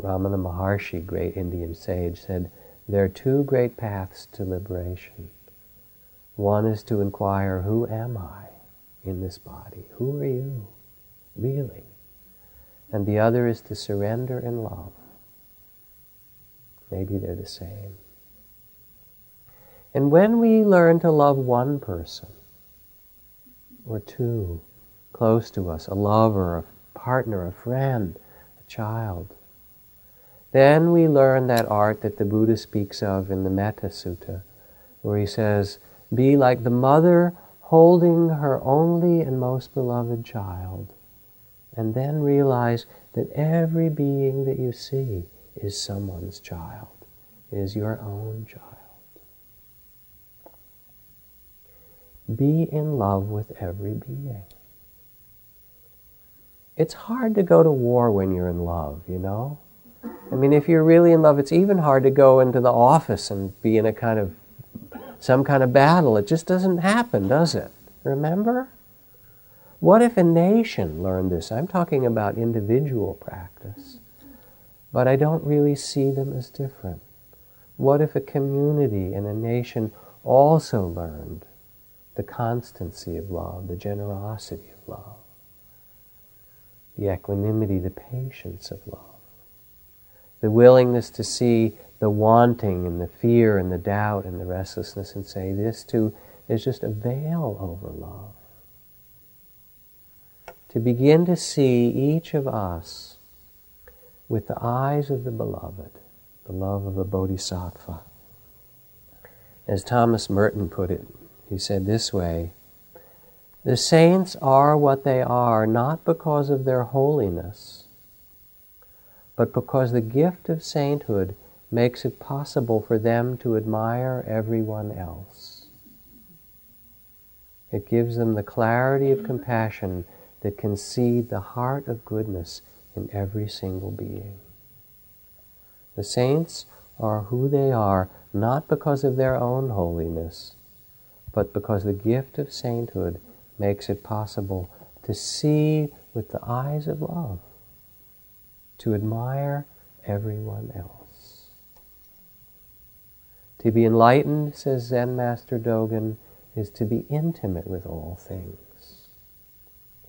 Ramana Maharshi, great Indian sage, said, There are two great paths to liberation. One is to inquire, Who am I in this body? Who are you, really? and the other is to surrender in love. Maybe they're the same. And when we learn to love one person or two close to us, a lover, a partner, a friend, a child, then we learn that art that the Buddha speaks of in the Metta Sutta, where he says, Be like the mother holding her only and most beloved child and then realize that every being that you see is someone's child, is your own child. Be in love with every being. It's hard to go to war when you're in love, you know? I mean, if you're really in love, it's even hard to go into the office and be in a kind of, some kind of battle. It just doesn't happen, does it? Remember? What if a nation learned this? I'm talking about individual practice, but I don't really see them as different. What if a community and a nation also learned the constancy of love, the generosity of love, the equanimity, the patience of love, the willingness to see the wanting and the fear and the doubt and the restlessness and say, this too is just a veil over love to begin to see each of us with the eyes of the beloved, the love of the Bodhisattva. As Thomas Merton put it, he said this way The saints are what they are not because of their holiness, but because the gift of sainthood makes it possible for them to admire everyone else. It gives them the clarity of compassion that can see the heart of goodness in every single being. The saints are who they are not because of their own holiness, but because the gift of sainthood makes it possible to see with the eyes of love, to admire everyone else. To be enlightened, says Zen Master Dogen, is to be intimate with all things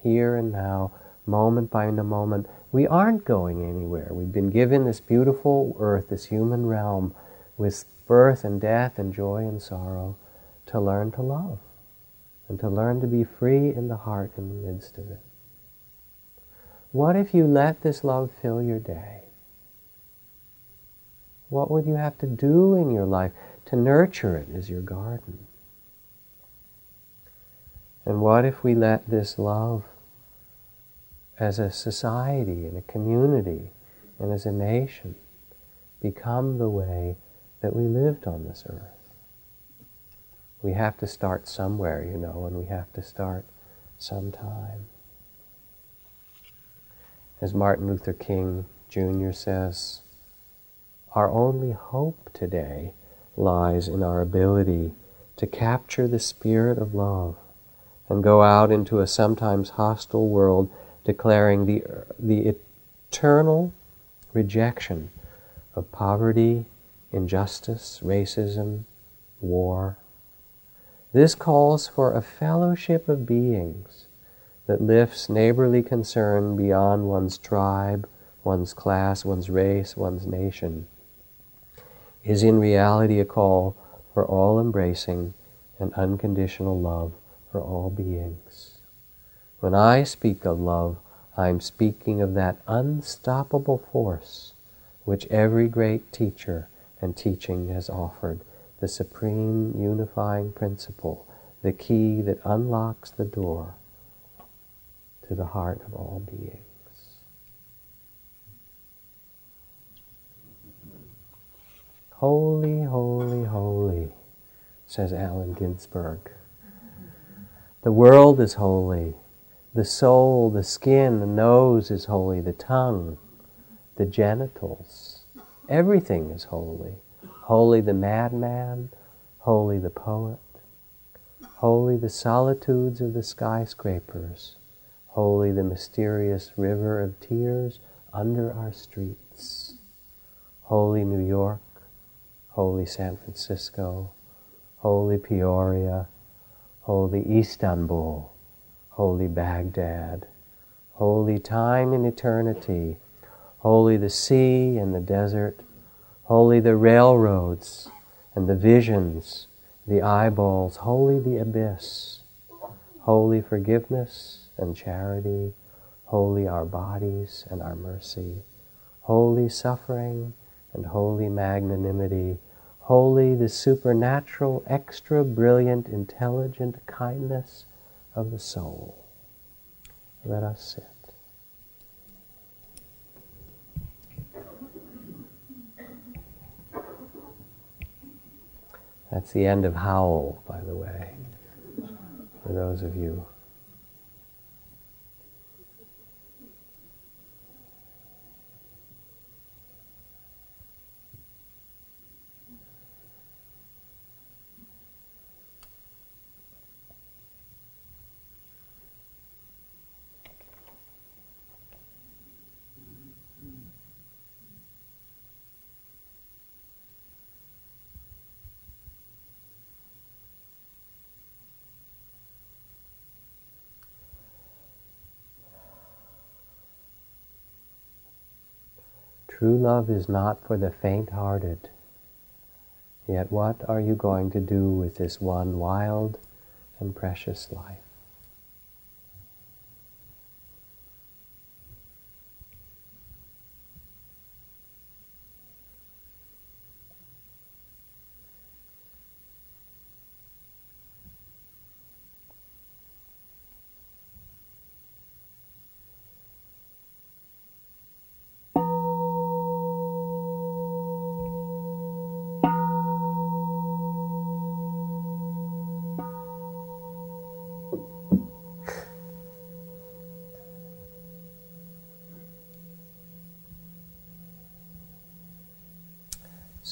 here and now, moment by moment. We aren't going anywhere. We've been given this beautiful earth, this human realm, with birth and death and joy and sorrow, to learn to love and to learn to be free in the heart in the midst of it. What if you let this love fill your day? What would you have to do in your life to nurture it as your garden? And what if we let this love as a society and a community and as a nation become the way that we lived on this earth? We have to start somewhere, you know, and we have to start sometime. As Martin Luther King Jr. says, our only hope today lies in our ability to capture the spirit of love and go out into a sometimes hostile world declaring the, the eternal rejection of poverty, injustice, racism, war. This calls for a fellowship of beings that lifts neighborly concern beyond one's tribe, one's class, one's race, one's nation, is in reality a call for all embracing and unconditional love for all beings. When I speak of love, I am speaking of that unstoppable force which every great teacher and teaching has offered, the supreme unifying principle, the key that unlocks the door to the heart of all beings. Holy, holy, holy, says Allen Ginsberg. The world is holy. The soul, the skin, the nose is holy. The tongue, the genitals. Everything is holy. Holy the madman. Holy the poet. Holy the solitudes of the skyscrapers. Holy the mysterious river of tears under our streets. Holy New York. Holy San Francisco. Holy Peoria Holy Istanbul, Holy Baghdad, Holy time and eternity, Holy the sea and the desert, Holy the railroads and the visions, the eyeballs, Holy the abyss, Holy forgiveness and charity, Holy our bodies and our mercy, Holy suffering and holy magnanimity, holy, the supernatural, extra brilliant, intelligent kindness of the soul. Let us sit. That's the end of Howl, by the way, for those of you True love is not for the faint hearted. Yet, what are you going to do with this one wild and precious life?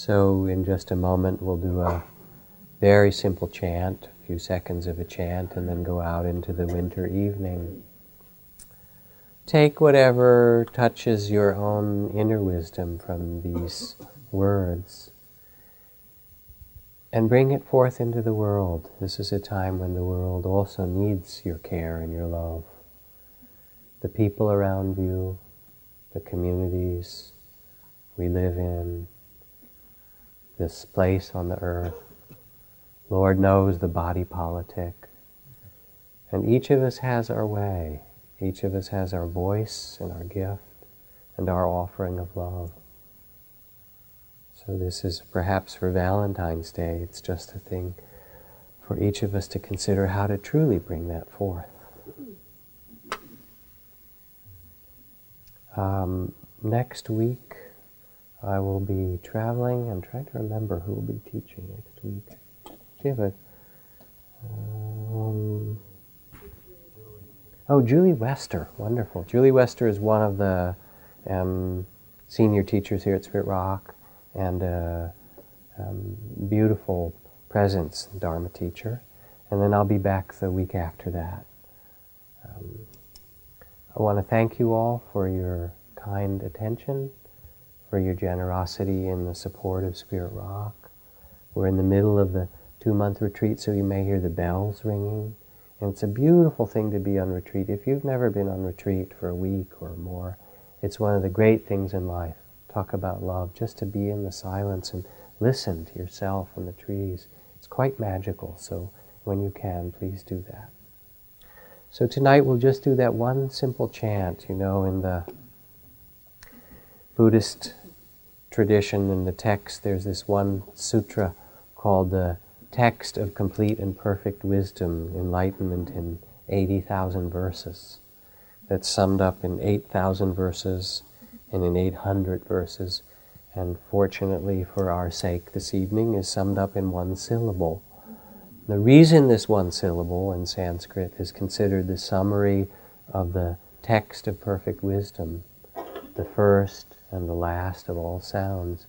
So, in just a moment, we'll do a very simple chant, a few seconds of a chant, and then go out into the winter evening. Take whatever touches your own inner wisdom from these words and bring it forth into the world. This is a time when the world also needs your care and your love. The people around you, the communities we live in, this place on the earth. Lord knows the body politic. And each of us has our way. Each of us has our voice and our gift and our offering of love. So this is perhaps for Valentine's Day, it's just a thing for each of us to consider how to truly bring that forth. Um, next week, I will be traveling. I'm trying to remember who will be teaching next week. Do you have a. Um, oh, Julie Wester. Wonderful. Julie Wester is one of the um, senior teachers here at Spirit Rock and a um, beautiful presence, Dharma teacher. And then I'll be back the week after that. Um, I want to thank you all for your kind attention, for your generosity and the support of Spirit Rock. We're in the middle of the two month retreat, so you may hear the bells ringing. And it's a beautiful thing to be on retreat. If you've never been on retreat for a week or more, it's one of the great things in life. Talk about love, just to be in the silence and listen to yourself and the trees. It's quite magical, so when you can, please do that. So tonight we'll just do that one simple chant, you know, in the Buddhist tradition, and the text, there's this one sutra called the Text of Complete and Perfect Wisdom, Enlightenment in 80,000 verses. That's summed up in 8,000 verses and in 800 verses, and fortunately for our sake this evening is summed up in one syllable. The reason this one syllable in Sanskrit is considered the summary of the text of perfect wisdom, the first and the last of all sounds,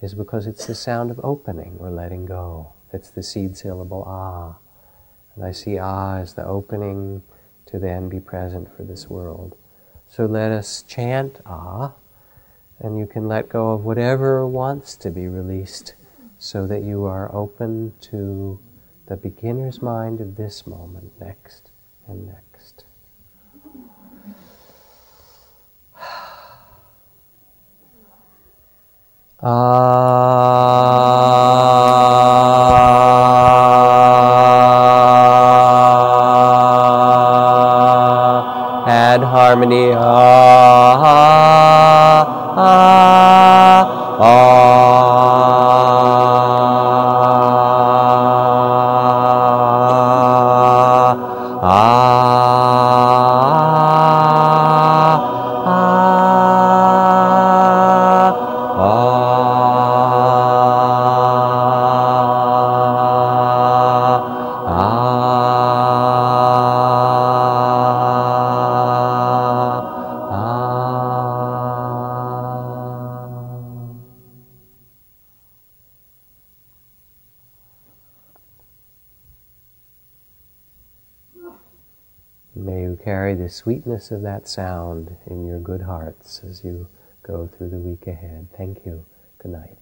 is because it's the sound of opening or letting go. It's the seed syllable ah. And I see ah as the opening to then be present for this world. So let us chant ah, and you can let go of whatever wants to be released so that you are open to the beginner's mind of this moment, next and next. Ah, sweetness of that sound in your good hearts as you go through the week ahead. Thank you. Good night.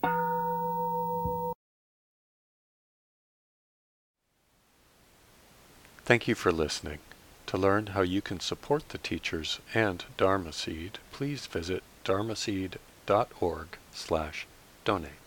Thank you for listening. To learn how you can support the teachers and Dharma Seed, please visit dharmaseed.org slash donate.